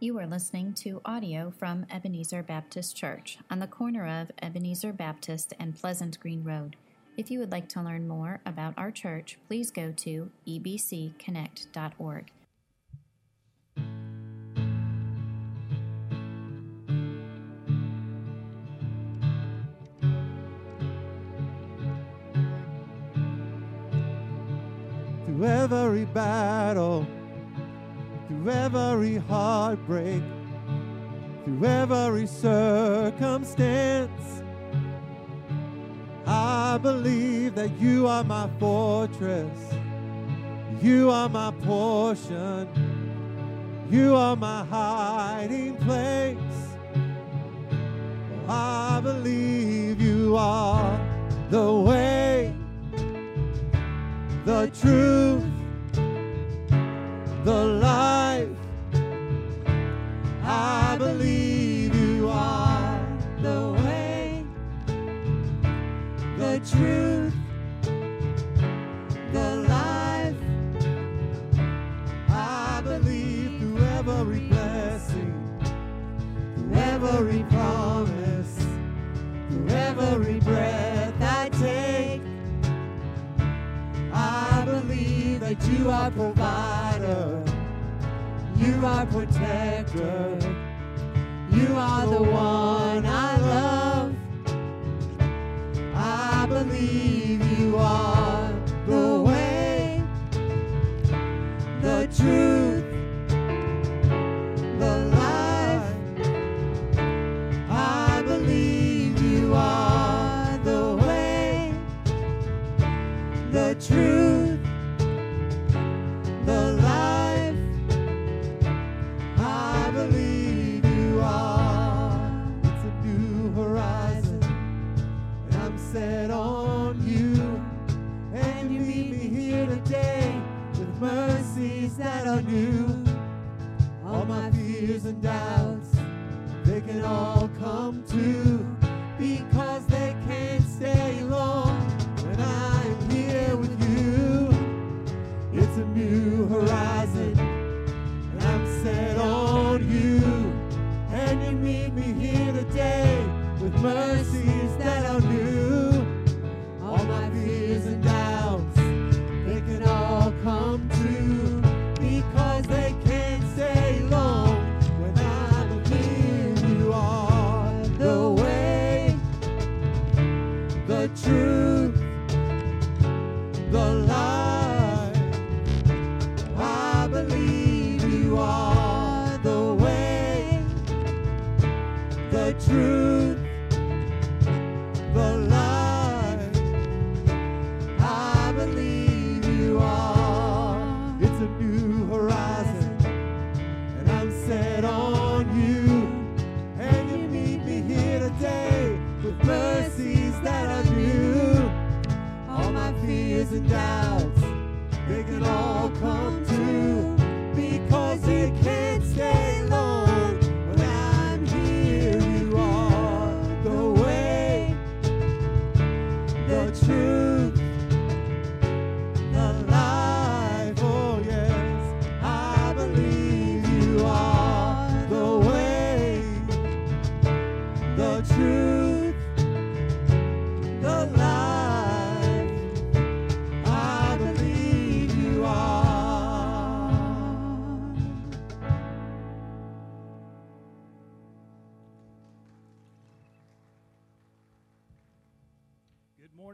You are listening to audio from Ebenezer Baptist Church on the corner of Ebenezer Baptist and Pleasant Green Road. If you would like to learn more about our church, please go to ebcconnect.org. Through every battle, through every heartbreak, through every circumstance. I believe that you are my fortress, you are my portion, you are my hiding place. I believe you are the way, the truth, the life. Believe you are the way, the truth, the life. I believe through every blessing, through every promise, through every breath I take. I believe that you are provider, you are protector, are the one I love. I believe you are the way, the truth,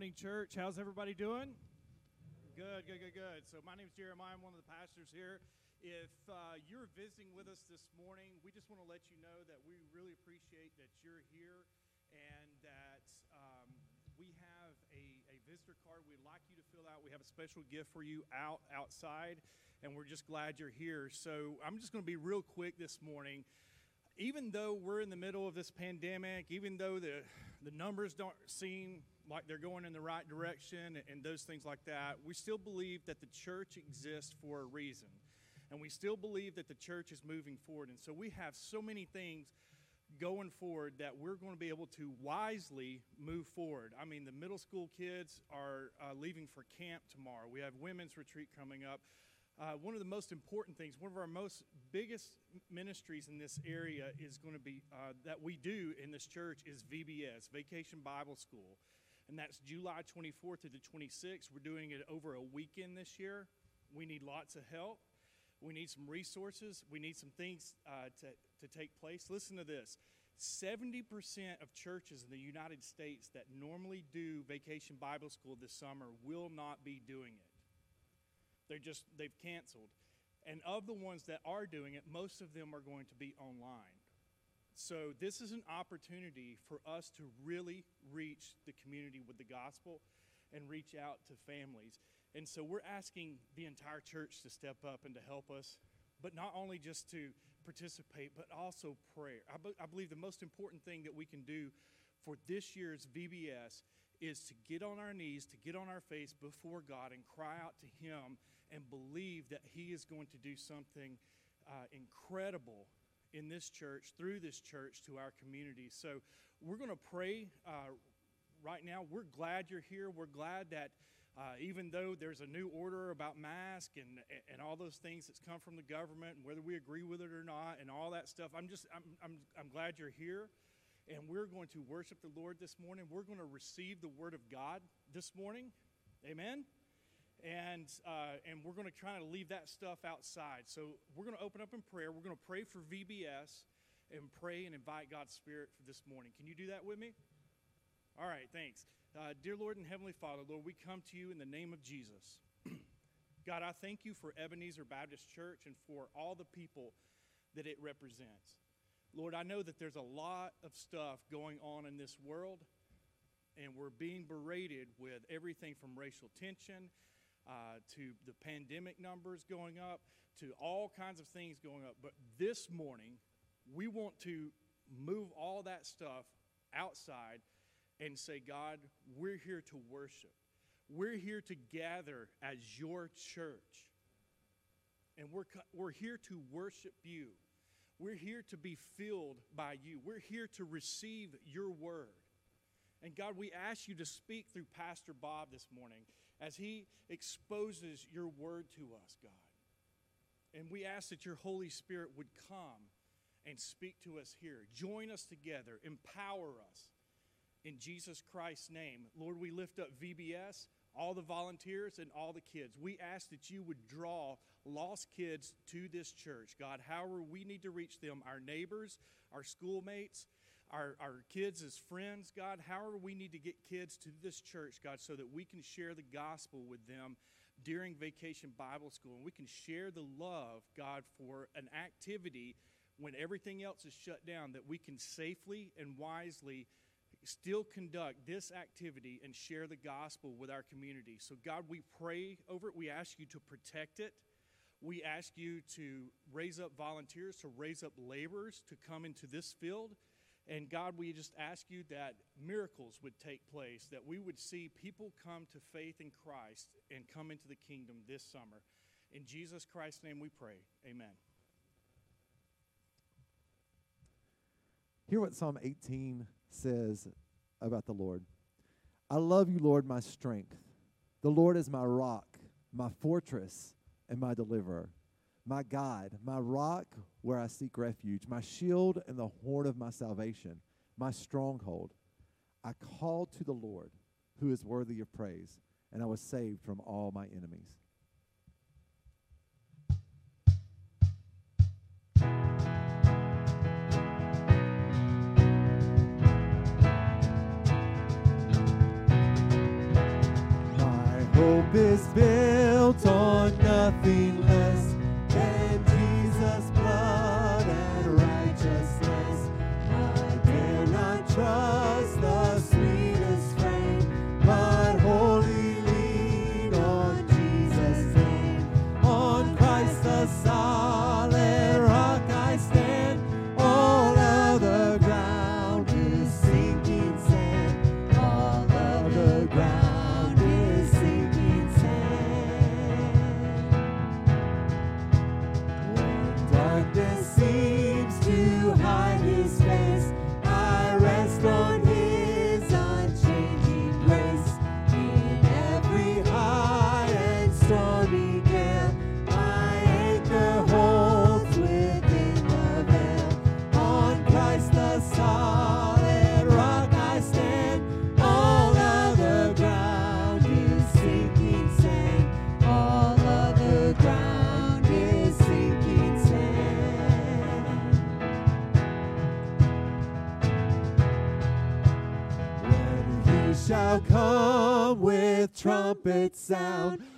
morning, church. How's everybody doing? Good, good, good, good. So, my name is Jeremiah. I'm one of the pastors here. If uh, you're visiting with us this morning, we just want to let you know that we really appreciate that you're here and that um, we have a, a visitor card we'd like you to fill out. We have a special gift for you out outside, and we're just glad you're here. So, I'm just going to be real quick this morning even though we're in the middle of this pandemic, even though the, the numbers don't seem like they're going in the right direction and, those things like that, we still believe that the church exists for a reason. And we still believe that the church is moving forward. And so we have so many things going forward that we're going to be able to wisely move forward. I mean, the middle school kids are uh, leaving for camp tomorrow. We have women's retreat coming up. Uh, one of the most important things, one of our most biggest ministries in this area is going to be uh, that we do in this church is VBS, Vacation Bible School. And that's July 24th to the 26th. We're doing it over a weekend this year. We need lots of help. We need some resources. We need some things uh, to, to take place. Listen to this 70% of churches in the United States that normally do Vacation Bible School this summer will not be doing it. They're just, they've canceled. And of the ones that are doing it, most of them are going to be online. So, this is an opportunity for us to really reach the community with the gospel and reach out to families. And so, we're asking the entire church to step up and to help us, but not only just to participate, but also prayer. I, be- I believe the most important thing that we can do for this year's VBS is to get on our knees, to get on our face before God and cry out to Him and believe that He is going to do something uh, incredible in this church, through this church, to our community. So we're going to pray uh, right now. We're glad you're here. We're glad that. Uh, even though there's a new order about masks and, and all those things that's come from the government and whether we agree with it or not and all that stuff, I'm just, I'm, I'm, I'm glad you're here and we're going to worship the Lord this morning. We're going to receive the Word of God this morning. Amen and uh, and we're going to try to leave that stuff outside. So we're going to open up in prayer. We're going to pray for VBS and pray and invite God's Spirit for this morning. Can you do that with me? All right, thanks. Uh, dear Lord and Heavenly Father, Lord, we come to you in the name of Jesus. God, I thank you for Ebenezer Baptist Church and for all the people that it represents. Lord, I know that there's a lot of stuff going on in this world, and we're being berated with everything from racial tension uh, to the pandemic numbers going up, to all kinds of things going up. But this morning, we want to move all that stuff outside and say, God, we're here to worship. We're here to gather as your church. And we're, we're here to worship you. We're here to be filled by you. We're here to receive your word. And God, we ask you to speak through Pastor Bob this morning as he exposes your word to us, God. And we ask that your Holy Spirit would come and speak to us here. Join us together, empower us. In Jesus Christ's name, Lord, we lift up VBS, all the volunteers, and all the kids. We ask that you would draw lost kids to this church. God, however we need to reach them, our neighbors, our schoolmates, our, our kids as friends, God, however we need to get kids to this church, God, so that we can share the gospel with them during vacation Bible school and we can share the love, God, for an activity when everything else is shut down, that we can safely and wisely still conduct this activity and share the gospel with our community. So, God, we pray over it. We ask you to protect it. We ask you to raise up volunteers, to raise up laborers to come into this field and God, we just ask you that miracles would take place, that we would see people come to faith in Christ and come into the kingdom this summer. In Jesus Christ's name we pray. Amen. Hear what Psalm 18 says about the Lord. I love you, Lord, my strength. The Lord is my rock, my fortress, and my deliverer my God, my rock where I seek refuge, my shield and the horn of my salvation, my stronghold. I called to the Lord, who is worthy of praise, and I was saved from all my enemies. My hope is built on nothing trumpet sound.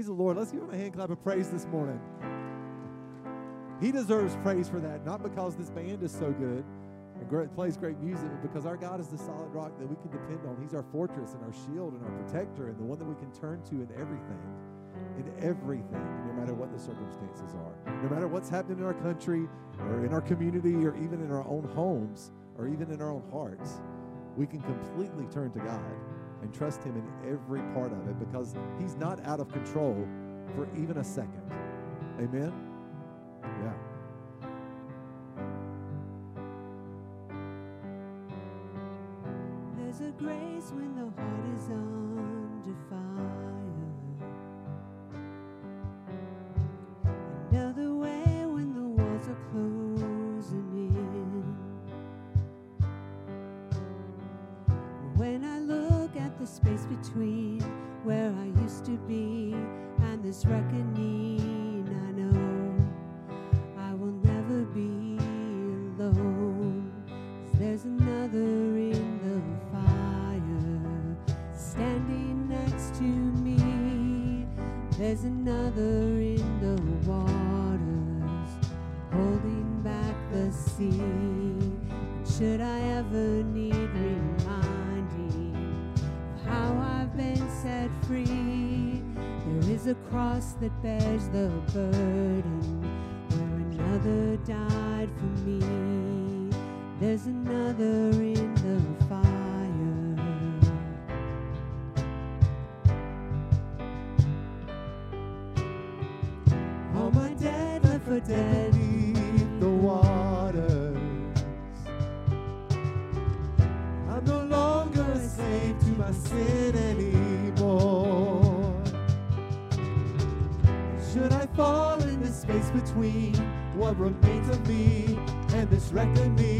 Praise the Lord. Let's give him a hand clap of praise this morning. He deserves praise for that, not because this band is so good and great, plays great music, but because our God is the solid rock that we can depend on. He's our fortress and our shield and our protector and the one that we can turn to in everything, in everything, no matter what the circumstances are, no matter what's happening in our country or in our community or even in our own homes or even in our own hearts. We can completely turn to God and trust Him in every part of it because He's not out of control for even a second. Amen? Yeah. There's a grace when the heart is. Sweet. that bears the burden. between what remains of me and this reckoning.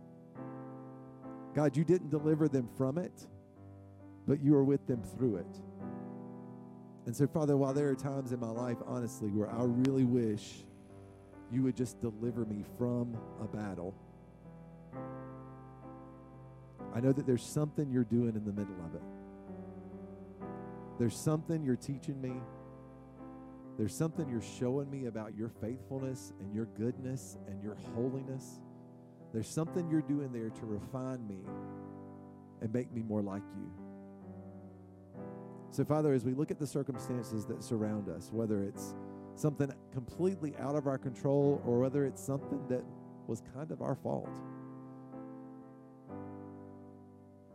God, you didn't deliver them from it, but you were with them through it. And so, Father, while there are times in my life, honestly, where I really wish you would just deliver me from a battle, I know that there's something you're doing in the middle of it. There's something you're teaching me. There's something you're showing me about your faithfulness and your goodness and your holiness. There's something you're doing there to refine me and make me more like you. So, Father, as we look at the circumstances that surround us, whether it's something completely out of our control or whether it's something that was kind of our fault,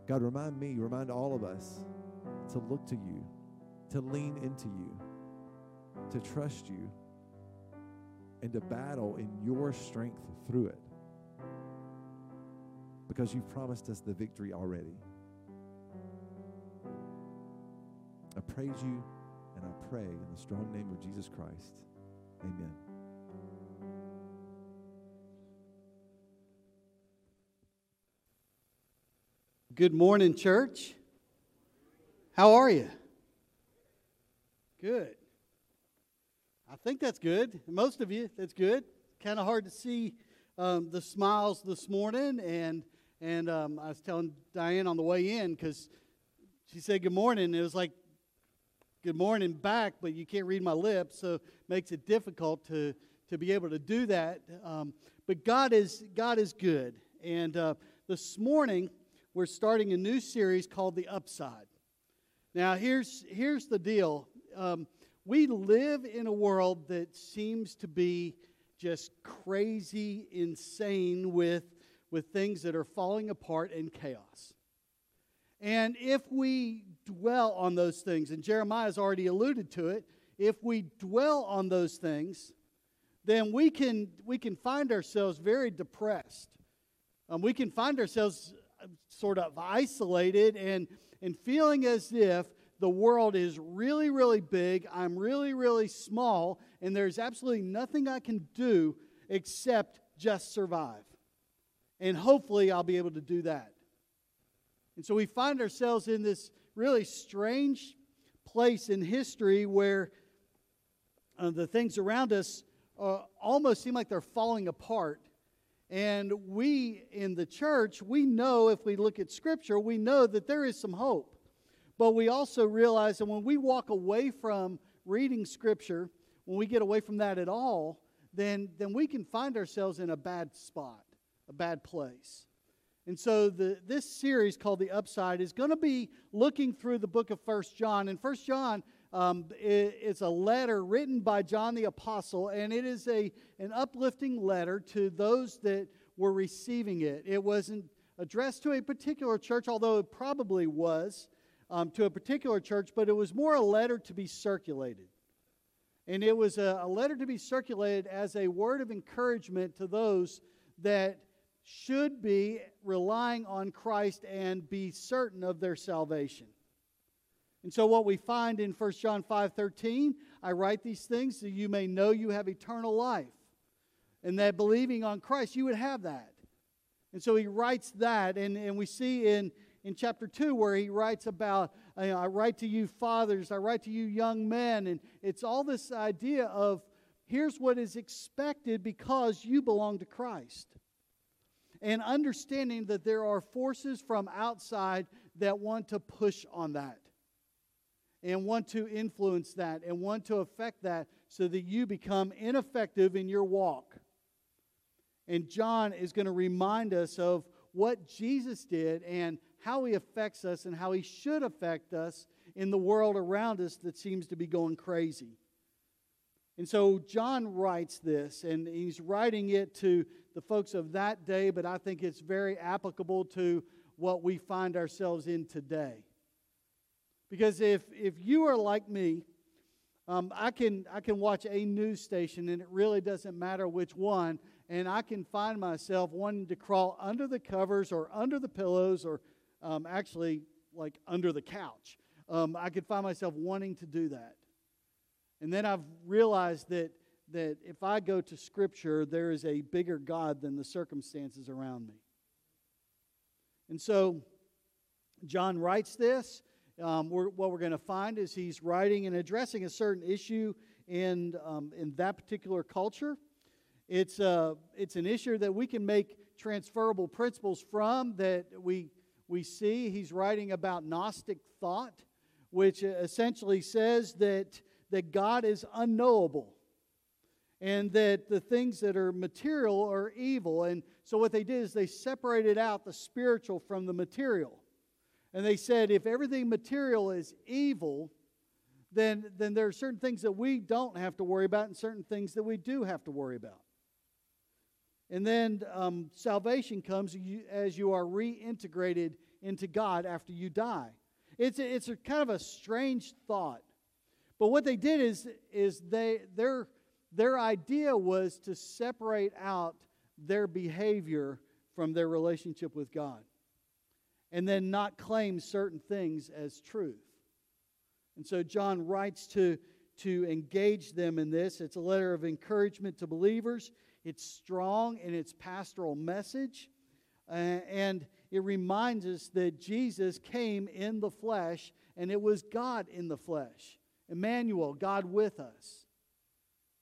God, remind me, remind all of us to look to you, to lean into you, to trust you, and to battle in your strength through it. Because you've promised us the victory already. I praise you and I pray in the strong name of Jesus Christ. Amen. Good morning, church. How are you? Good. I think that's good. Most of you, that's good. Kind of hard to see um, the smiles this morning, and and um, I was telling Diane on the way in because she said good morning. It was like good morning back, but you can't read my lips, so it makes it difficult to to be able to do that. Um, but God is God is good, and uh, this morning we're starting a new series called The Upside. Now, here's, here's the deal um, we live in a world that seems to be just crazy, insane with, with things that are falling apart and chaos. And if we dwell on those things, and Jeremiah has already alluded to it, if we dwell on those things, then we can, we can find ourselves very depressed. Um, we can find ourselves sort of isolated and, and feeling as if the world is really, really big, I'm really, really small, and there's absolutely nothing I can do except just survive. And hopefully, I'll be able to do that. And so we find ourselves in this really strange place in history where uh, the things around us uh, almost seem like they're falling apart. And we in the church, we know if we look at Scripture, we know that there is some hope. But we also realize that when we walk away from reading Scripture, when we get away from that at all, then, then we can find ourselves in a bad spot, a bad place. And so the, this series called The Upside is going to be looking through the book of First John. And First John um, it, a letter written by John the Apostle, and it is a, an uplifting letter to those that were receiving it. It wasn't addressed to a particular church, although it probably was um, to a particular church, but it was more a letter to be circulated. And it was a, a letter to be circulated as a word of encouragement to those that should be relying on Christ and be certain of their salvation. And so what we find in 1 John 5:13, I write these things so you may know you have eternal life. And that believing on Christ, you would have that. And so he writes that, and, and we see in, in chapter 2 where he writes about, uh, I write to you fathers, I write to you young men, and it's all this idea of here's what is expected because you belong to Christ. And understanding that there are forces from outside that want to push on that and want to influence that and want to affect that so that you become ineffective in your walk. And John is going to remind us of what Jesus did and how he affects us and how he should affect us in the world around us that seems to be going crazy. And so John writes this, and he's writing it to the folks of that day, but I think it's very applicable to what we find ourselves in today. Because if, if you are like me, um, I, can, I can watch a news station and it really doesn't matter which one, and I can find myself wanting to crawl under the covers or under the pillows or um, actually like under the couch um, I could find myself wanting to do that. And then I've realized that, that if I go to Scripture, there is a bigger God than the circumstances around me. And so John writes this. Um, we're, what we're going to find is he's writing and addressing a certain issue in, um, in that particular culture. It's, uh, it's an issue that we can make transferable principles from that we, we see. He's writing about Gnostic thought, which essentially says that, that God is unknowable and that the things that are material are evil. And so what they did is they separated out the spiritual from the material. And they said if everything material is evil, then, then there are certain things that we don't have to worry about and certain things that we do have to worry about. And then um, salvation comes as you are reintegrated into God after you die. It's a, it's a kind of a strange thought. But what they did is, is they, their, their idea was to separate out their behavior from their relationship with God and then not claim certain things as truth. And so John writes to, to engage them in this. It's a letter of encouragement to believers. It's strong in its pastoral message. Uh, and it reminds us that Jesus came in the flesh, and it was God in the flesh. Emmanuel, God with us.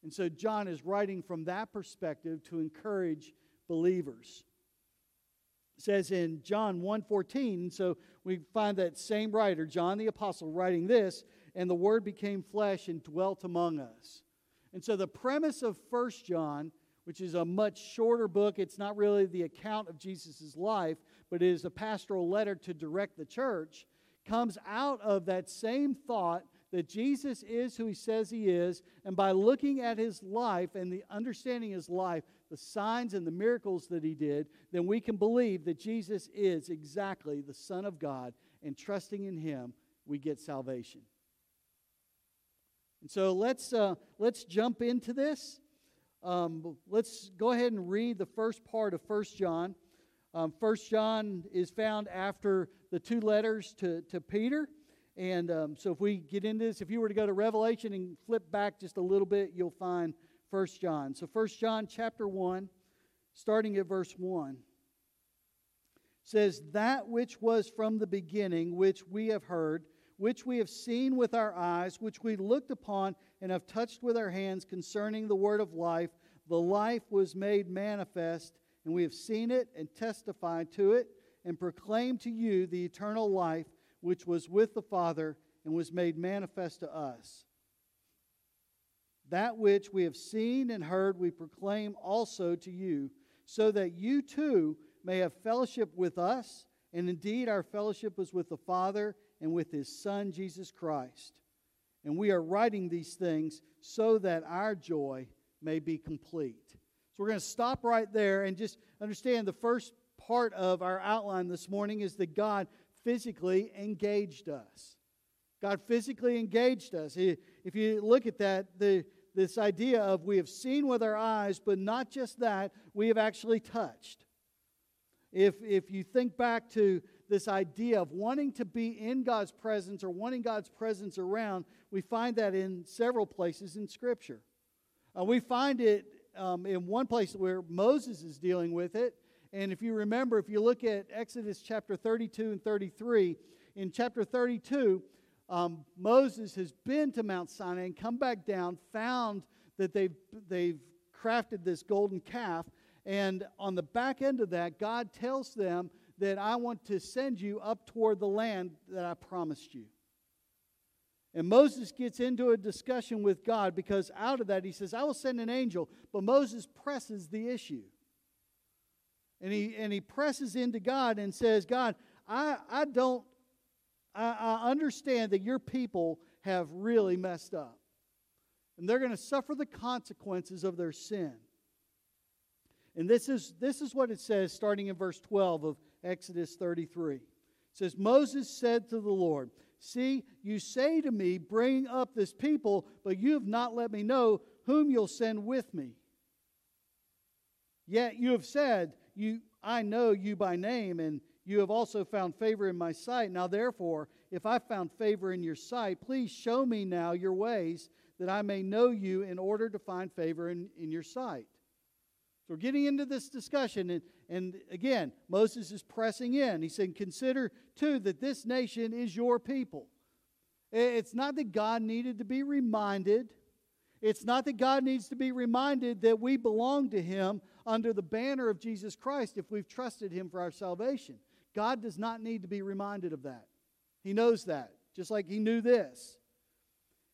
And so John is writing from that perspective to encourage believers. It says in John 1:14, so we find that same writer, John the apostle writing this, and the word became flesh and dwelt among us. And so the premise of First John, which is a much shorter book, it's not really the account of Jesus' life, but it is a pastoral letter to direct the church, comes out of that same thought that Jesus is who he says he is, and by looking at his life and the understanding his life, the signs and the miracles that he did, then we can believe that Jesus is exactly the Son of God, and trusting in him, we get salvation. And so let's, uh, let's jump into this. Um, let's go ahead and read the first part of First John. Um, First John is found after the two letters to, to Peter. And um, so if we get into this, if you were to go to Revelation and flip back just a little bit, you'll find First John. So First John chapter 1, starting at verse 1, says, That which was from the beginning, which we have heard, which we have seen with our eyes, which we looked upon and have touched with our hands concerning the word of life, the life was made manifest, and we have seen it and testified to it and proclaimed to you the eternal life which was with the Father and was made manifest to us. That which we have seen and heard, we proclaim also to you, so that you too may have fellowship with us. And indeed, our fellowship was with the Father and with his Son, Jesus Christ. And we are writing these things so that our joy may be complete. So we're going to stop right there and just understand the first part of our outline this morning is that God physically engaged us. God physically engaged us. If you look at that, the, this idea of we have seen with our eyes, but not just that, we have actually touched. If, if you think back to this idea of wanting to be in God's presence or wanting God's presence around, we find that in several places in Scripture. Uh, we find it um, in one place where Moses is dealing with it, and if you remember, if you look at Exodus chapter 32 and 33, in chapter 32, um, Moses has been to Mount Sinai and come back down, found that they've, they've crafted this golden calf. And on the back end of that, God tells them that I want to send you up toward the land that I promised you. And Moses gets into a discussion with God because out of that he says, I will send an angel. But Moses presses the issue. And he, and he presses into God and says, God, I, I don't, I, I understand that your people have really messed up. And they're going to suffer the consequences of their sin. And this is, this is what it says starting in verse 12 of Exodus 33. It says, Moses said to the Lord, See, you say to me, Bring up this people, but you have not let me know whom you'll send with me. Yet you have said, you, I know you by name, and you have also found favor in my sight. Now, therefore, If I found favor in your sight, please show me now your ways that I may know you in order to find favor in, in your sight. So we're getting into this discussion, and, and again, Moses is pressing in. He said, Consider too that this nation is your people. It's not that God needed to be reminded. It's not that God needs to be reminded that we belong to Him under the banner of Jesus Christ if we've trusted Him for our salvation. God does not need to be reminded of that. He knows that, just like He knew this.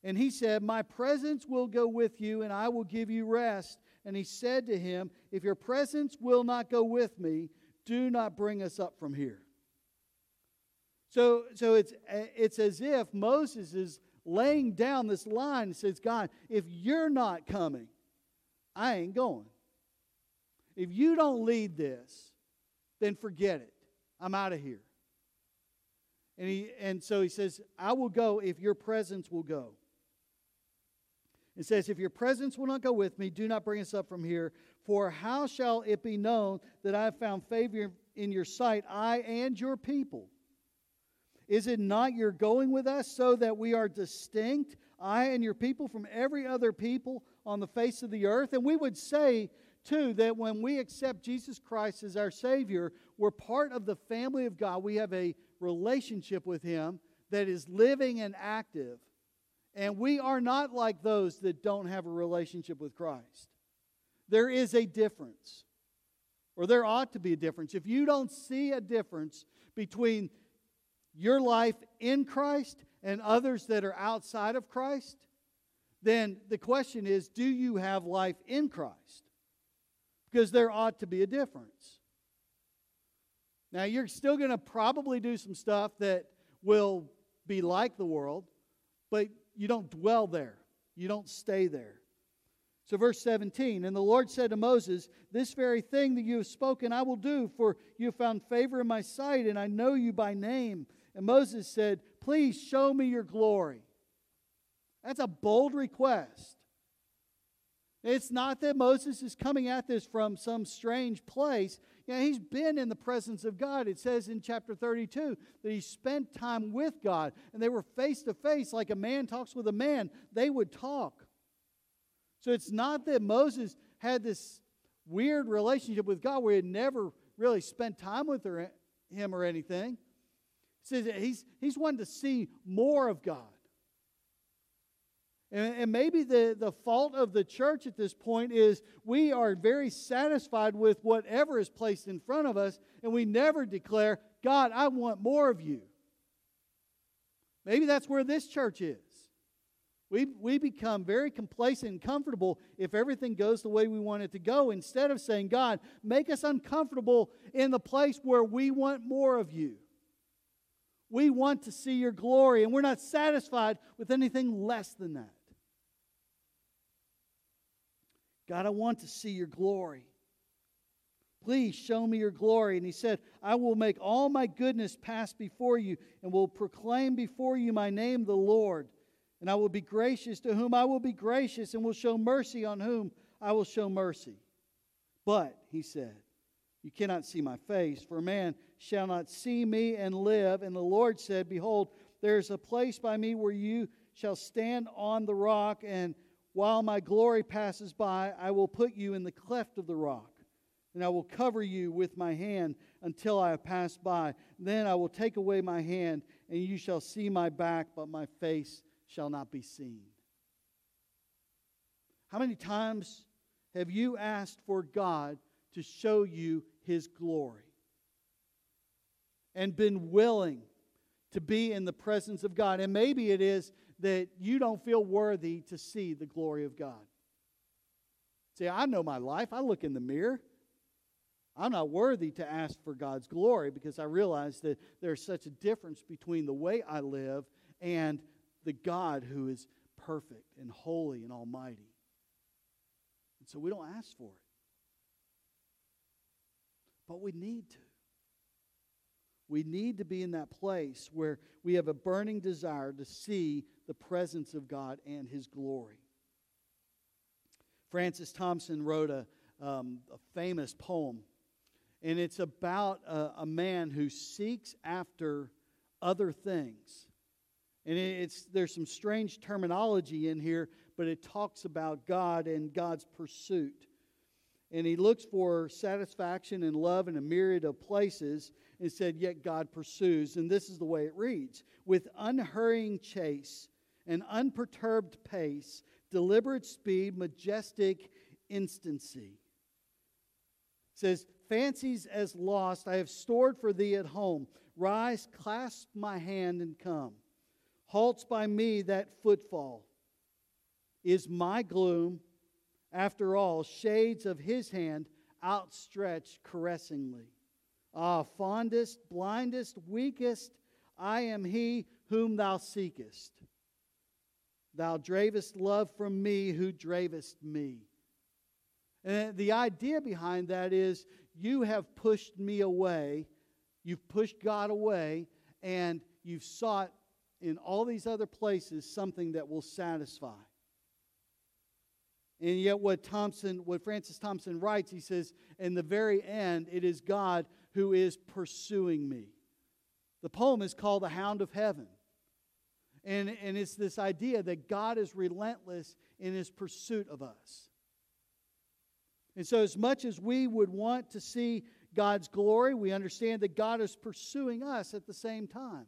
And He said, My presence will go with you, and I will give you rest. And He said to him, If your presence will not go with me, do not bring us up from here. So, so it's, it's as if Moses is laying down this line and says, God, if you're not coming, I ain't going. If you don't lead this, then forget it. I'm out of here. And, he, and so he says, I will go if your presence will go. It says, If your presence will not go with me, do not bring us up from here. For how shall it be known that I have found favor in your sight, I and your people? Is it not your going with us so that we are distinct, I and your people, from every other people on the face of the earth? And we would say, too, that when we accept Jesus Christ as our Savior, we're part of the family of God. We have a relationship with Him that is living and active. And we are not like those that don't have a relationship with Christ. There is a difference, or there ought to be a difference. If you don't see a difference between your life in Christ and others that are outside of Christ, then the question is do you have life in Christ? Because there ought to be a difference. Now, you're still going to probably do some stuff that will be like the world, but you don't dwell there, you don't stay there. So, verse 17, and the Lord said to Moses, This very thing that you have spoken I will do, for you have found favor in my sight, and I know you by name. And Moses said, Please show me your glory. That's a bold request. It's not that Moses is coming at this from some strange place. You know, he's been in the presence of God. It says in chapter 32 that he spent time with God and they were face to face like a man talks with a man. They would talk. So it's not that Moses had this weird relationship with God where he had never really spent time with her, him or anything. He says he's, he's wanting to see more of God. And, and maybe the, the fault of the church at this point is we are very satisfied with whatever is placed in front of us, and we never declare, God, I want more of you. Maybe that's where this church is. We, we become very complacent and comfortable if everything goes the way we want it to go instead of saying, God, make us uncomfortable in the place where we want more of you. We want to see your glory, and we're not satisfied with anything less than that. God, I want to see your glory. Please show me your glory. And he said, I will make all my goodness pass before you, and will proclaim before you my name, the Lord. And I will be gracious to whom I will be gracious, and will show mercy on whom I will show mercy. But, he said, you cannot see my face, for man shall not see me and live. And the Lord said, Behold, there is a place by me where you shall stand on the rock, and while my glory passes by, I will put you in the cleft of the rock, and I will cover you with my hand until I have passed by. Then I will take away my hand, and you shall see my back, but my face shall not be seen. How many times have you asked for God to show you his glory and been willing to be in the presence of God. And maybe it is that you don't feel worthy to see the glory of God. See, I know my life. I look in the mirror. I'm not worthy to ask for God's glory because I realize that there's such a difference between the way I live and the God who is perfect and holy and almighty. And so we don't ask for it. But we need to. We need to be in that place where we have a burning desire to see the presence of God and His glory. Francis Thompson wrote a, um, a famous poem, and it's about a, a man who seeks after other things. And it's, there's some strange terminology in here, but it talks about God and God's pursuit. And he looks for satisfaction and love in a myriad of places and said, Yet God pursues. And this is the way it reads with unhurrying chase and unperturbed pace, deliberate speed, majestic instancy. It says, Fancies as lost I have stored for thee at home. Rise, clasp my hand, and come. Halts by me that footfall. Is my gloom, after all, shades of his hand outstretched caressingly. Ah, fondest, blindest, weakest, I am he whom thou seekest. Thou dravest love from me who dravest me. And the idea behind that is you have pushed me away, you've pushed God away, and you've sought in all these other places something that will satisfy. And yet, what Thompson, what Francis Thompson writes, he says, in the very end, it is God who is pursuing me. The poem is called The Hound of Heaven. And, and it's this idea that God is relentless in his pursuit of us. And so, as much as we would want to see God's glory, we understand that God is pursuing us at the same time.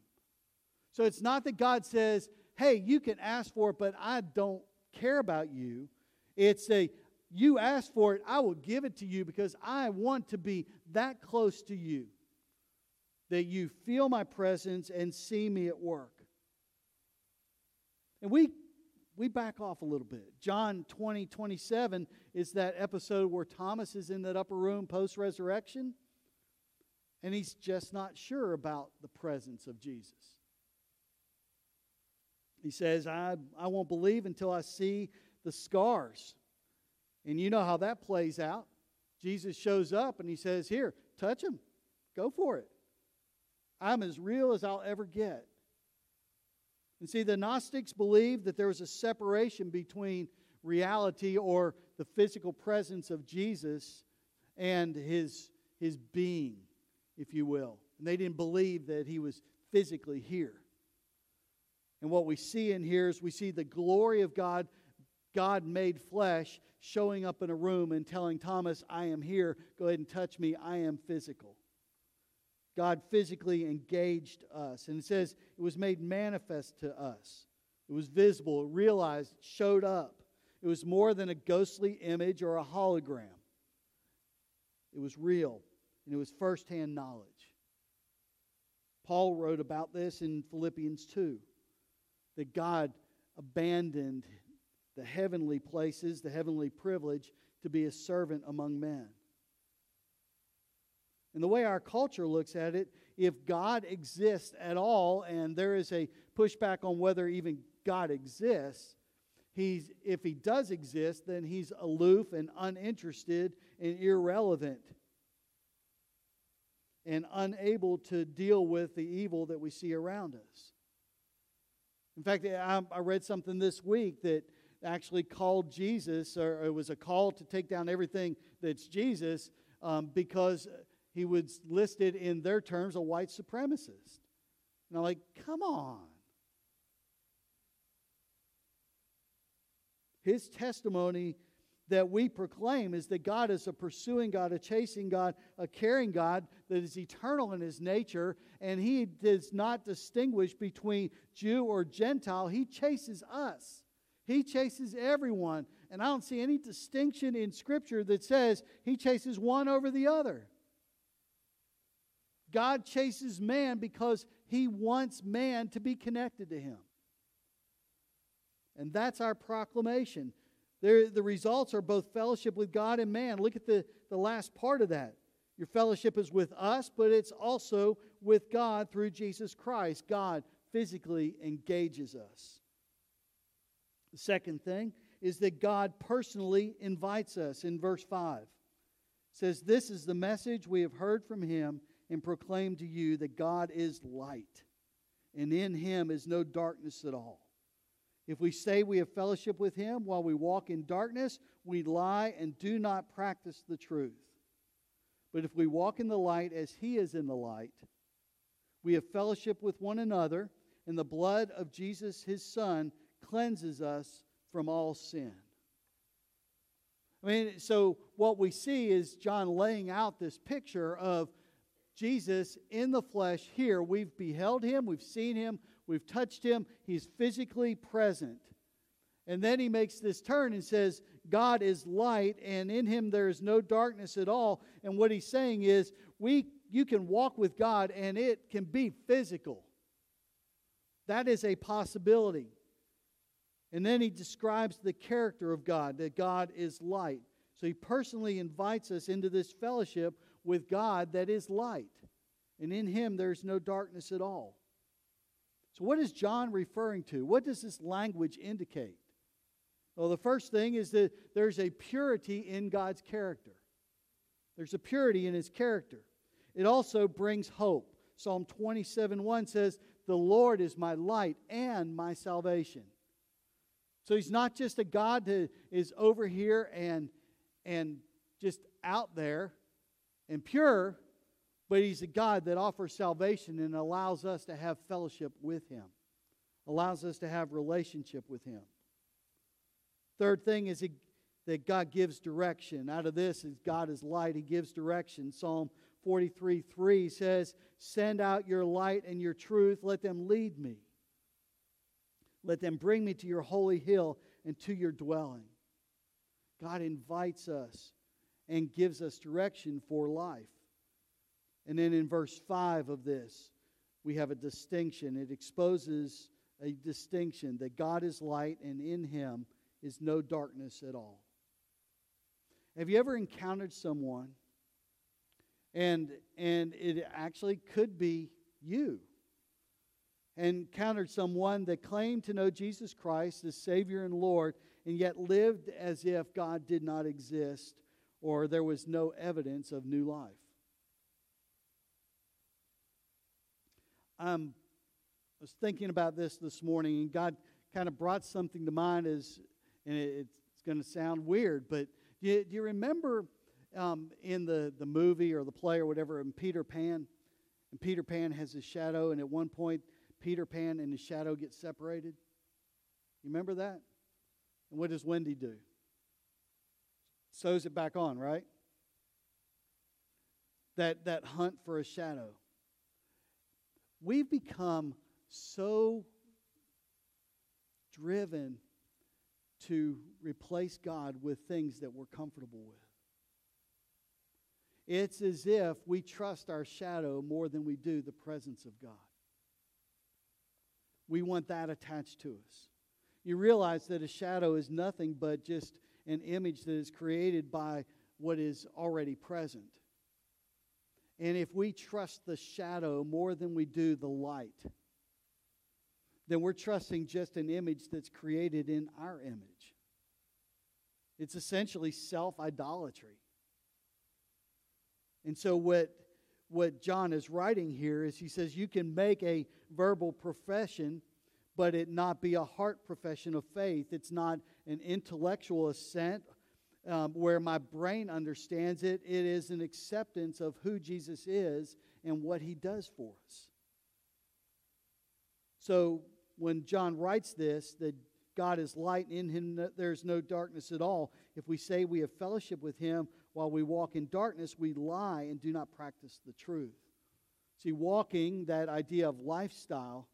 So, it's not that God says, hey, you can ask for it, but I don't care about you. It's a, you ask for it, I will give it to you because I want to be that close to you that you feel my presence and see me at work. And we we back off a little bit. John 20, 27 is that episode where Thomas is in that upper room post resurrection, and he's just not sure about the presence of Jesus. He says, I, I won't believe until I see the scars. And you know how that plays out. Jesus shows up and he says, Here, touch him. Go for it. I'm as real as I'll ever get. And see, the Gnostics believed that there was a separation between reality or the physical presence of Jesus and his, his being, if you will. And they didn't believe that he was physically here. And what we see in here is we see the glory of God, God made flesh, showing up in a room and telling Thomas, I am here. Go ahead and touch me. I am physical. God physically engaged us. And it says it was made manifest to us. It was visible, realized, showed up. It was more than a ghostly image or a hologram. It was real, and it was firsthand knowledge. Paul wrote about this in Philippians 2 that God abandoned the heavenly places, the heavenly privilege, to be a servant among men. And the way our culture looks at it, if God exists at all, and there is a pushback on whether even God exists, he's, if he does exist, then he's aloof and uninterested and irrelevant and unable to deal with the evil that we see around us. In fact, I, read something this week that actually called Jesus, or it was a call to take down everything that's Jesus, um, because he was listed in their terms a white supremacist. And I'm like, come on. His testimony that we proclaim is that God is a pursuing God, a chasing God, a caring God that is eternal in his nature, and he does not distinguish between Jew or Gentile. He chases us, he chases everyone. And I don't see any distinction in Scripture that says he chases one over the other. God chases man because he wants man to be connected to him. And that's our proclamation. There, the results are both fellowship with God and man. Look at the, the last part of that. Your fellowship is with us, but it's also with God through Jesus Christ. God physically engages us. The second thing is that God personally invites us in verse 5. It says, This is the message we have heard from him and proclaim to you that God is light, and in him is no darkness at all. If we say we have fellowship with him while we walk in darkness, we lie and do not practice the truth. But if we walk in the light as he is in the light, We have fellowship with one another, and the blood of Jesus, his Son, cleanses us from all sin. I mean, so what we see is John laying out this picture of Jesus in the flesh here. We've beheld him, we've seen him, we've touched him, he's physically present. And then he makes this turn and says, God is light, and in him there is no darkness at all. And what he's saying is, we, you can walk with God, and it can be physical. That is a possibility. And then he describes the character of God, that God is light. So he personally invites us into this fellowship with God that is light. And in him there's no darkness at all. So, what is John referring to? What does this language indicate? Well, the first thing is that there's a purity in God's character. There's a purity in his character. It also brings hope. Psalm 27 1 says, The Lord is my light and my salvation. So he's not just a God that is over here and, and just out there and pure, but he's a God that offers salvation and allows us to have fellowship with him, allows us to have relationship with him. Third thing is that God gives direction. Out of this is God is light, he gives direction. Psalm 43 3 says, Send out your light and your truth, let them lead me. Let them bring me to your holy hill and to your dwelling. God invites us and gives us direction for life. And then in verse 5 of this, we have a distinction. It exposes a distinction that God is light and in him is no darkness at all. Have you ever encountered someone and and it actually could be you? encountered someone that claimed to know Jesus Christ as Savior and Lord, and yet lived as if God did not exist or there was no evidence of new life. Um, I was thinking about this this morning, and God kind of brought something to mind as, and it's going to sound weird, but do you, do you remember um, in the, the movie or the play or whatever, in Peter Pan? And Peter Pan has his shadow, and at one point, Peter Pan and his shadow get separated? You remember that? And what does Wendy do? Sews it back on, right? That, that hunt for a shadow. We've become so driven to replace God with things that we're comfortable with. It's as if we trust our shadow more than we do the presence of God. We want that attached to us. You realize that a shadow is nothing but just an image that is created by what is already present. And if we trust the shadow more than we do the light, then we're trusting just an image that's created in our image. It's essentially self idolatry. And so, what what John is writing here is he says you can make a verbal profession, but it not be a heart profession of faith. It's not an intellectual assent um, where my brain understands it. It is an acceptance of who Jesus is and what he does for us. So when John writes this, that God is light, in him there's no darkness at all. If we say we have fellowship with him while we walk in darkness, we lie and do not practice the truth. See, walking, that idea of lifestyle,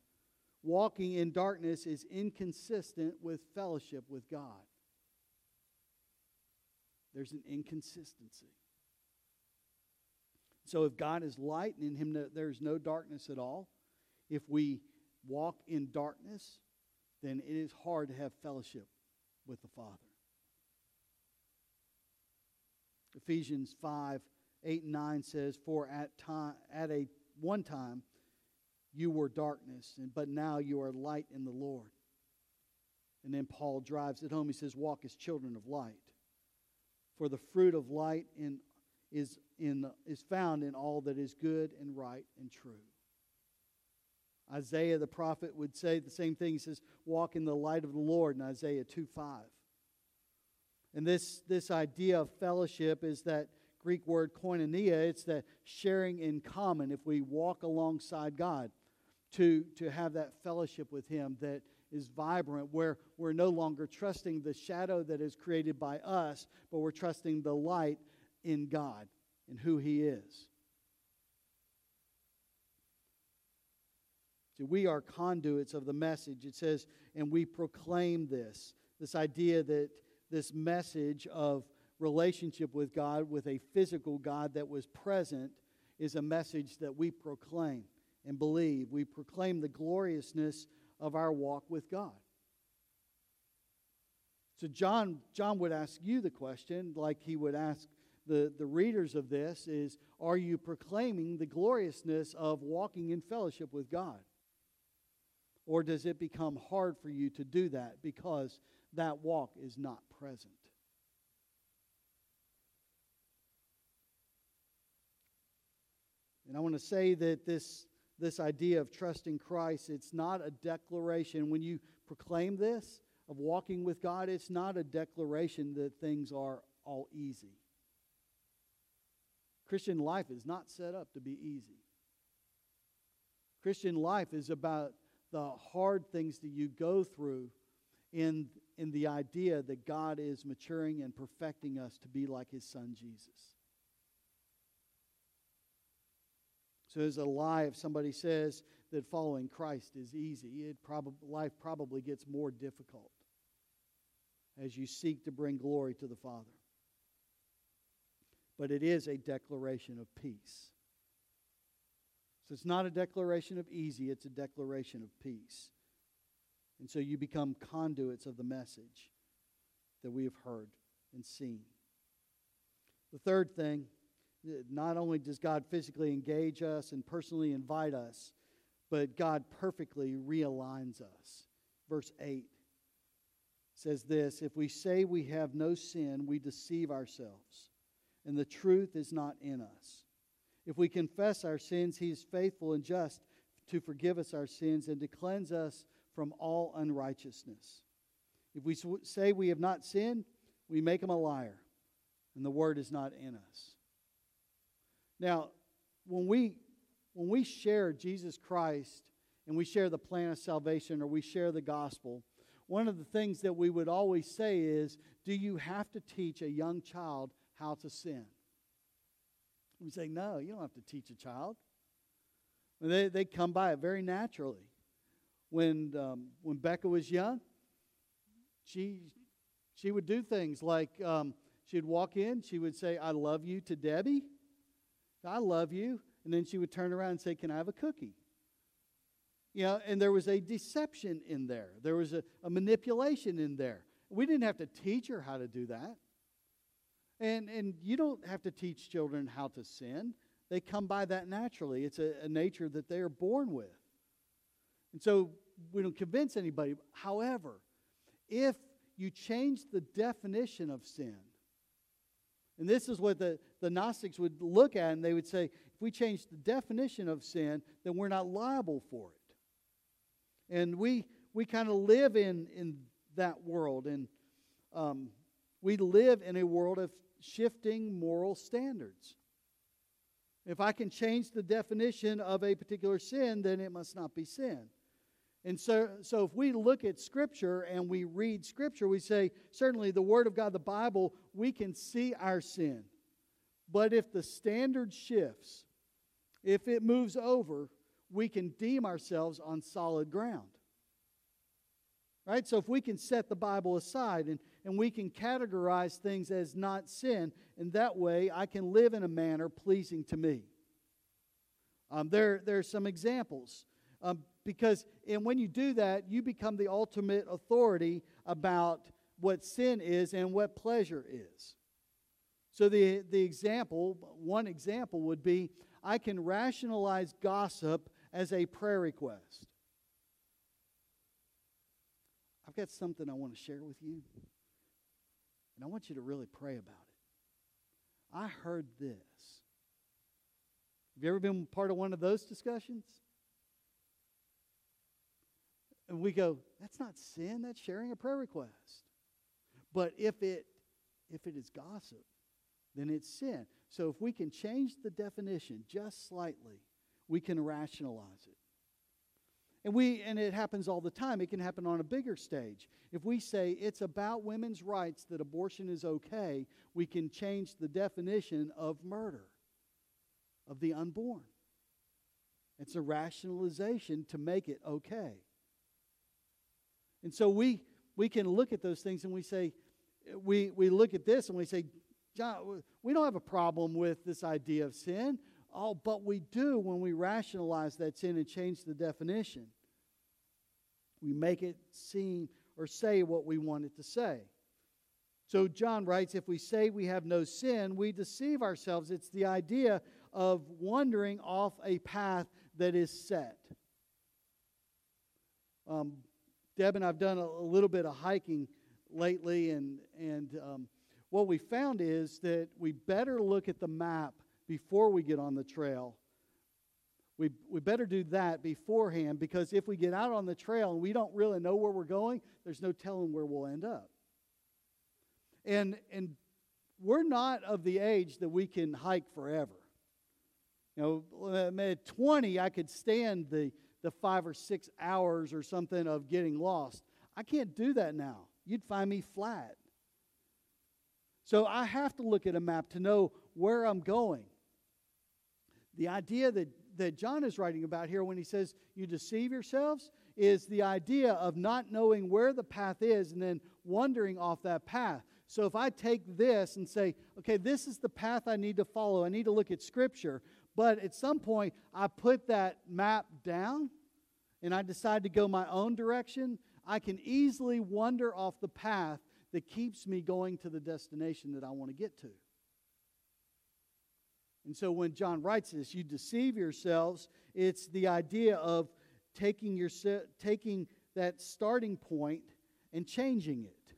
walking in darkness is inconsistent with fellowship with God. There's an inconsistency. So, if God is light and in Him there's no darkness at all, if we walk in darkness, then it is hard to have fellowship with the Father. Ephesians 5 8 and 9 says, For at, time, at a one time you were darkness, and, but now you are light in the Lord. And then Paul drives it home. He says, Walk as children of light. For the fruit of light in, is, in, is found in all that is good and right and true. Isaiah the prophet would say the same thing. He says, Walk in the light of the Lord in Isaiah 2 5. And this, this idea of fellowship is that Greek word koinonia. It's the sharing in common. If we walk alongside God, to, to have that fellowship with Him that is vibrant, where we're no longer trusting the shadow that is created by us, but we're trusting the light in God and who He is. See, we are conduits of the message. It says, and we proclaim this this idea that this message of relationship with God, with a physical God that was present, is a message that we proclaim and believe. We proclaim the gloriousness of our walk with God. So John, John would ask you the question, like he would ask the, the readers of this, is are you proclaiming the gloriousness of walking in fellowship with God? Or does it become hard for you to do that because that walk is not present? And I want to say that this, this idea of trusting Christ, it's not a declaration. When you proclaim this, of walking with God, it's not a declaration that things are all easy. Christian life is not set up to be easy. Christian life is about the hard things that you go through in, in the idea that God is maturing and perfecting us to be like his son Jesus. So it's a lie if somebody says that following Christ is easy. It prob- life probably gets more difficult as you seek to bring glory to the Father. But it is a declaration of peace. So it's not a declaration of easy, it's a declaration of peace. And so you become conduits of the message that we have heard and seen. The third thing, not only does God physically engage us and personally invite us, but God perfectly realigns us. Verse 8 says this If we say we have no sin, we deceive ourselves, and the truth is not in us. If we confess our sins, he is faithful and just to forgive us our sins and to cleanse us from all unrighteousness. If we say we have not sinned, we make him a liar, and the word is not in us. Now, when we when we share Jesus Christ and we share the plan of salvation or we share the gospel, one of the things that we would always say is, do you have to teach a young child how to sin? We say, no, you don't have to teach a child. They, they come by it very naturally. When, um, when Becca was young, she, she would do things like um, she'd walk in, she would say, I love you to Debbie. I love you. And then she would turn around and say, Can I have a cookie? You know, and there was a deception in there, there was a, a manipulation in there. We didn't have to teach her how to do that. And, and you don't have to teach children how to sin. They come by that naturally. It's a, a nature that they are born with. And so we don't convince anybody. However, if you change the definition of sin, and this is what the, the Gnostics would look at, and they would say, if we change the definition of sin, then we're not liable for it. And we, we kind of live in, in that world, and um, we live in a world of shifting moral standards. If I can change the definition of a particular sin, then it must not be sin. And so, so if we look at Scripture and we read Scripture, we say, certainly the Word of God, the Bible, we can see our sin. But if the standard shifts, if it moves over, we can deem ourselves on solid ground. Right? So if we can set the Bible aside and, and we can categorize things as not sin, and that way I can live in a manner pleasing to me. Um, there, there are some examples. Um, because and when you do that, you become the ultimate authority about what sin is and what pleasure is. So the, the example, one example would be I can rationalize gossip as a prayer request. I've got something I want to share with you, and I want you to really pray about it. I heard this. Have you ever been part of one of those discussions? And we go, that's not sin, that's sharing a prayer request. But if it if it is gossip, then it's sin. So if we can change the definition just slightly, we can rationalize it. And we and it happens all the time. It can happen on a bigger stage. If we say it's about women's rights that abortion is okay, we can change the definition of murder of the unborn. It's a rationalization to make it okay. And so we we can look at those things and we say we we look at this and we say John, we don't have a problem with this idea of sin. Oh, but we do when we rationalize that sin and change the definition. We make it seem or say what we want it to say. So John writes if we say we have no sin, we deceive ourselves. It's the idea of wandering off a path that is set. Um, Deb and I've done a, a, little bit of hiking lately, and, and um, what we found is that we better look at the map before we get on the trail. We, we better do that beforehand because if we get out on the trail and we don't really know where we're going, there's no telling where we'll end up. And, and we're not of the age that we can hike forever. You know, at 20, I could stand the, the five or six hours or something of getting lost. I can't do that now. You'd find me flat. So I have to look at a map to know where I'm going. The idea that, that John is writing about here when he says you deceive yourselves is the idea of not knowing where the path is and then wandering off that path. So if I take this and say, okay, this is the path I need to follow, I need to look at Scripture, but at some point I put that map down and I decide to go my own direction, I can easily wander off the path that keeps me going to the destination that I want to get to. And so when John writes this, you deceive yourselves, it's the idea of taking, your, taking that starting point and changing it.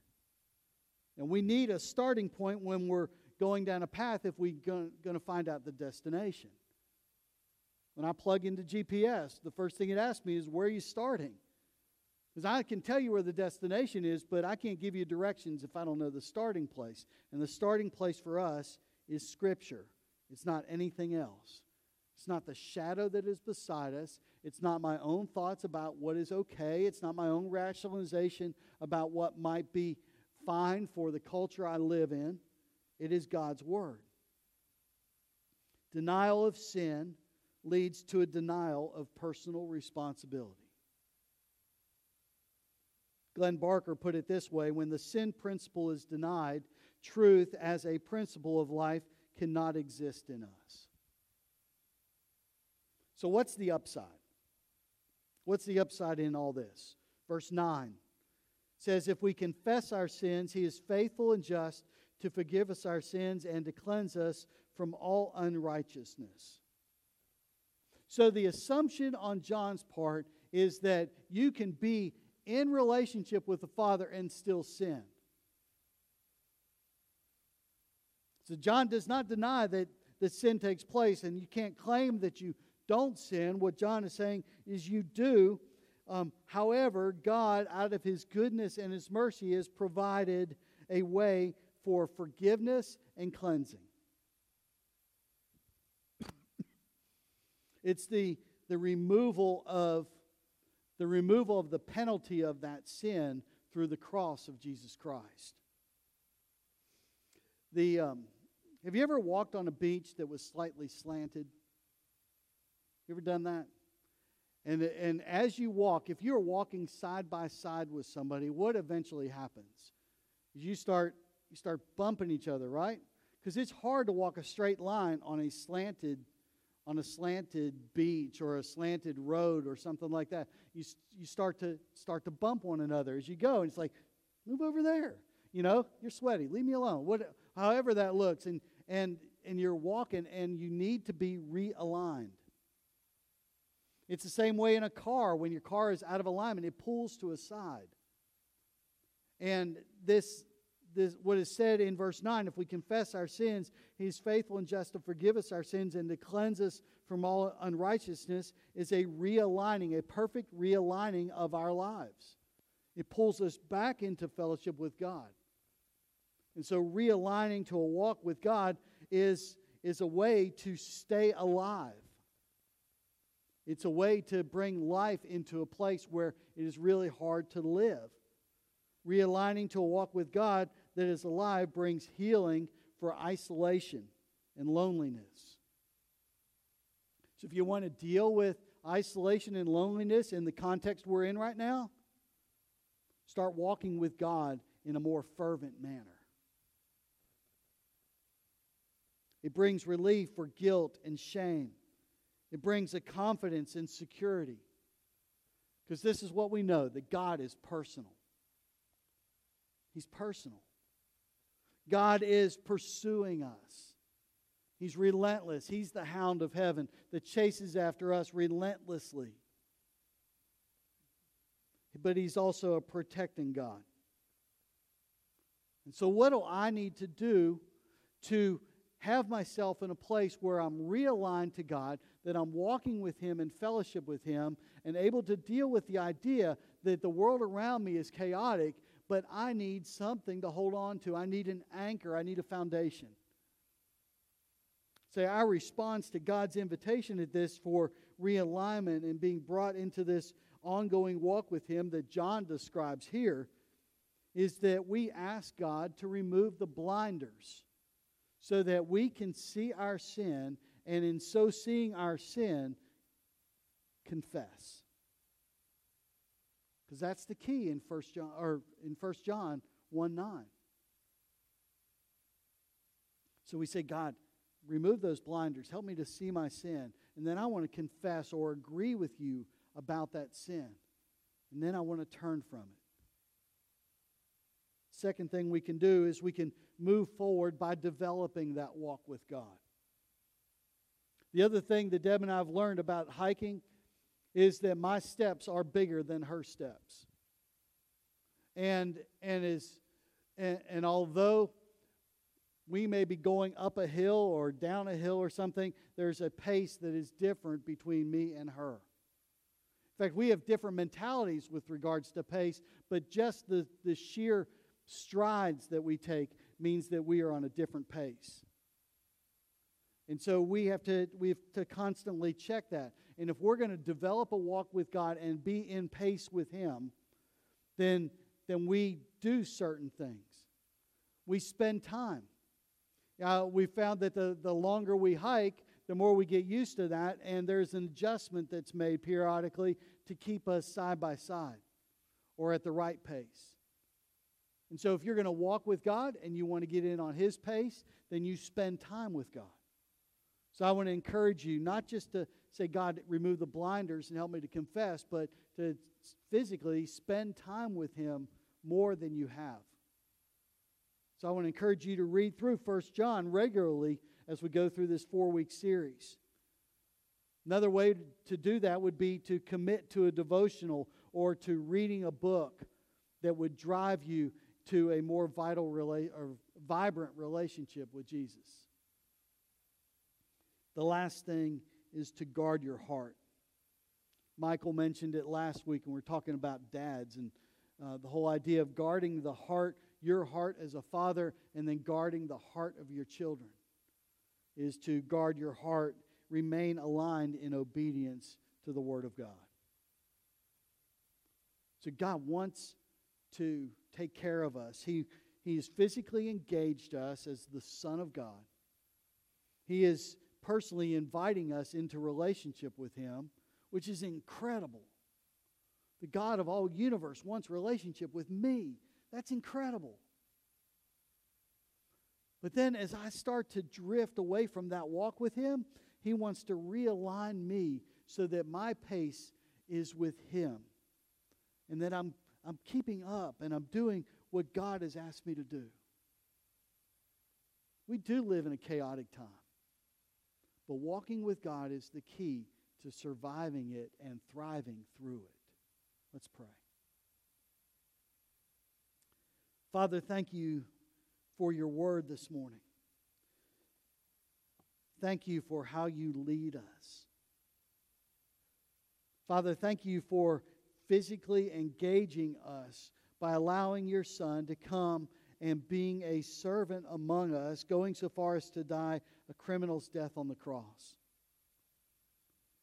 And we need a starting point when we're going down a path if we're going to find out the destination. When I plug into GPS, the first thing it asks me is, Where are you starting? Because I can tell you where the destination is, but I can't give you directions if I don't know the starting place. And the starting place for us is Scripture, it's not anything else. It's not the shadow that is beside us. It's not my own thoughts about what is okay. It's not my own rationalization about what might be fine for the culture I live in. It is God's Word. Denial of sin leads to a denial of personal responsibility. Glenn Barker put it this way when the sin principle is denied, truth as a principle of life cannot exist in us. So, what's the upside? What's the upside in all this? Verse 9 says, If we confess our sins, he is faithful and just to forgive us our sins and to cleanse us from all unrighteousness. So, the assumption on John's part is that you can be in relationship with the Father and still sin. So John does not deny that, that sin takes place, and you can't claim that you don't sin. What John is saying is you do. Um, however, God, out of his goodness and his mercy, has provided a way for forgiveness and cleansing. It's the, the removal of the removal of the penalty of that sin through the cross of Jesus Christ. The, um, have you ever walked on a beach that was slightly slanted? You ever done that? And, and as you walk, if you're walking side by side with somebody, what eventually happens? You start, you start bumping each other, right? Because it's hard to walk a straight line on a slanted on a slanted beach or a slanted road or something like that, you, you start to start to bump one another as you go. And it's like, move over there. You know, you're sweaty. Leave me alone. What, however that looks. And, and, and you're walking and you need to be realigned. It's the same way in a car. When your car is out of alignment, it pulls to a side. And this this, what is said in verse 9 if we confess our sins, he is faithful and just to forgive us our sins and to cleanse us from all unrighteousness, is a realigning, a perfect realigning of our lives. It pulls us back into fellowship with God. And so realigning to a walk with God is, is a way to stay alive. It's a way to bring life into a place where it is really hard to live. Realigning to a walk with God that is alive brings healing for isolation and loneliness. So, if you want to deal with isolation and loneliness in the context we're in right now, start walking with God in a more fervent manner. It brings relief for guilt and shame. It brings a confidence and security. Because this is what we know that God is personal. He's personal. God is pursuing us. He's relentless. He's the hound of heaven that chases after us relentlessly. But He's also a protecting God. And so, what do I need to do to have myself in a place where I'm realigned to God, that I'm walking with Him in fellowship with Him, and able to deal with the idea that the world around me is chaotic, but I need something to hold on to. I need an anchor, I need a foundation. Say, our response to God's invitation at this for realignment and being brought into this ongoing walk with Him that John describes here is that we ask God to remove the blinders so that we can see our sin and in so seeing our sin confess because that's the key in first john or in first john 1 9 so we say god remove those blinders. Help me to see my sin. And then i want to confess or agree with you about that sin. And then i want to turn from it. Second thing we can do is we can move forward by developing that walk with God. The other thing that Deb and I have learned about hiking is that my steps are bigger than her steps. And and is and, and although we may be going up a hill or down a hill or something, there's a pace that is different between me and her. In fact, we have different mentalities with regards to pace, but just the, the sheer strides that we take means that we are on a different pace. And so we have to we have to constantly check that. And if we're going to develop a walk with God and be in pace with him, then then we do certain things. We spend time. Uh, we found that the, the longer we hike, the more we get used to that, and there's an adjustment that's made periodically to keep us side by side or at the right pace. And so, if you're going to walk with God and you want to get in on His pace, then you spend time with God. So, I want to encourage you not just to say, God, remove the blinders and help me to confess, but to physically spend time with Him more than you have. So, I want to encourage you to read through First John regularly as we go through this four week series. Another way to do that would be to commit to a devotional or to reading a book that would drive you to a more vital rela- or vibrant relationship with Jesus. The last thing is to guard your heart. Michael mentioned it last week, and we are talking about dads and uh, the whole idea of guarding the heart, your heart as a father, and then guarding the heart of your children is to guard your heart, remain aligned in obedience to the Word of God. So God wants to take care of us. He, he has physically engaged us as the Son of God. He is personally inviting us into relationship with Him, which is incredible. The God of all universe wants relationship with me. That's incredible. But then as I start to drift away from that walk with Him, He wants to realign me so that my pace is with Him and that I'm I'm keeping up and I'm doing what God has asked me to do. We do live in a chaotic time. But walking with God is the key to surviving it and thriving through it. Let's pray. Father, thank you for your word this morning. Thank you for how you lead us. Father, thank you for physically engaging us by allowing your son to come and being a servant among us, going so far as to die a criminal's death on the cross.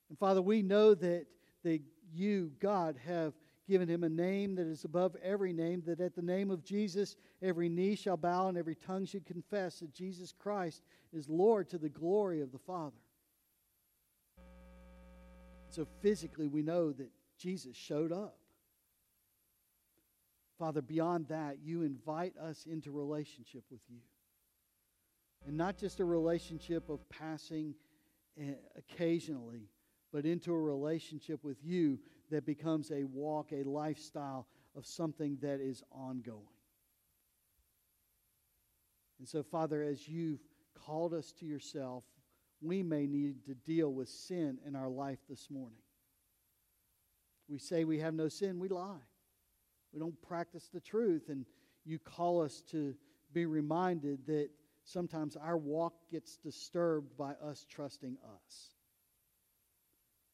And Father, we know that, that you, God, have given him a name that is above every name, that at the name of Jesus every knee shall bow and every tongue should confess that Jesus Christ is Lord to the glory of the Father. So physically, we know that Jesus showed up. Father, beyond that, you invite us into relationship with you. And not just a relationship of passing eh, occasionally, but into a relationship with you that becomes a walk, a lifestyle of something that is ongoing. And so, Father, as you've called us to yourself, we may need to deal with sin in our life this morning. We say we have no sin, we lie. We don't practice the truth. And you call us to be reminded that sometimes our walk gets disturbed by us trusting us.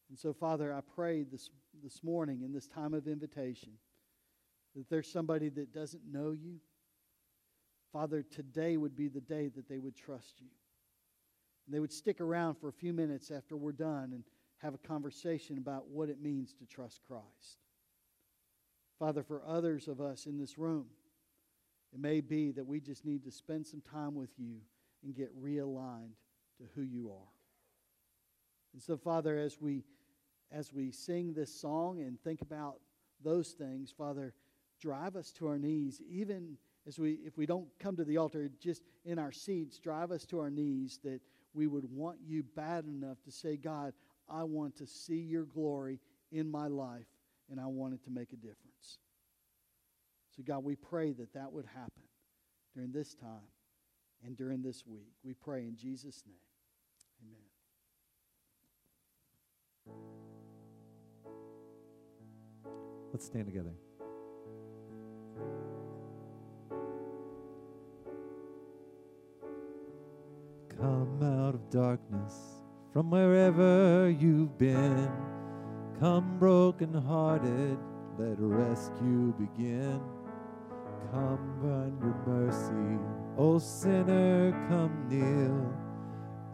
And so, Father, I pray this, this morning in this time of invitation that there's somebody that doesn't know you. Father, today would be the day that they would trust you. And they would stick around for a few minutes after we're done and have a conversation about what it means to trust Christ. Father, for others of us in this room, it may be that we just need to spend some time with you and get realigned to who you are. And so, Father, as we as we sing this song and think about those things, Father, drive us to our knees, even as we if we don't come to the altar, just in our seats, drive us to our knees that we would want you bad enough to say, God, I want to see your glory in my life, and I want it to make a difference. So, God, we pray that that would happen during this time and during this week. We pray in Jesus' name. Amen. Let's stand together. Come out of darkness from wherever you've been. Come broken hearted, let rescue begin. Come run your mercy, O sinner, come kneel.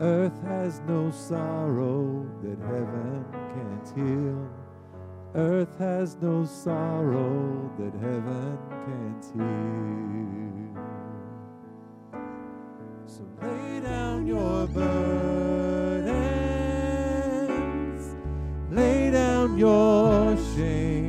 Earth has no sorrow that heaven can't heal. Earth has no sorrow that heaven can't heal. So lay down your burdens, lay down your shame.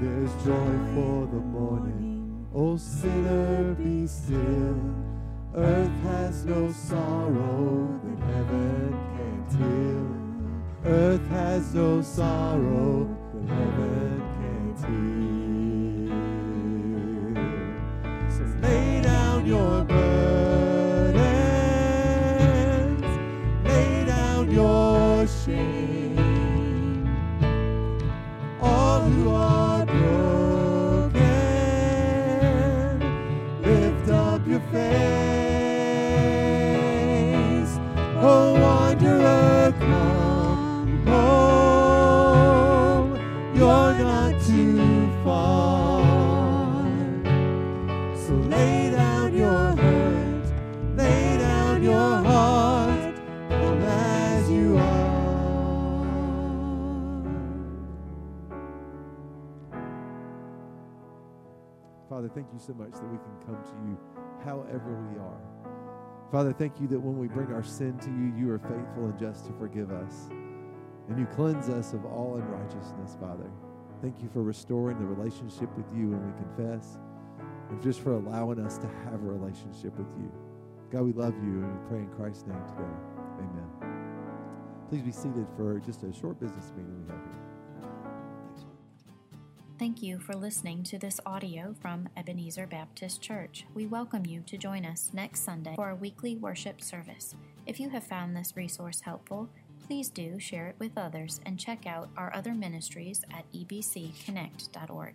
There's joy for the morning. Oh, sinner, be still. Earth has no sorrow that heaven can heal. Earth has no sorrow you so much that we can come to you however we are. Father, thank you that when we bring our sin to you, you are faithful and just to forgive us. And you cleanse us of all unrighteousness, Father. Thank you for restoring the relationship with you when we confess, and just for allowing us to have a relationship with you. God, we love you, and we pray in Christ's name today. Amen. Please be seated for just a short business meeting we have. Thank you for listening to this audio from Ebenezer Baptist Church. We welcome you to join us next Sunday for our weekly worship service. If you have found this resource helpful, please do share it with others and check out our other ministries at ebcconnect.org.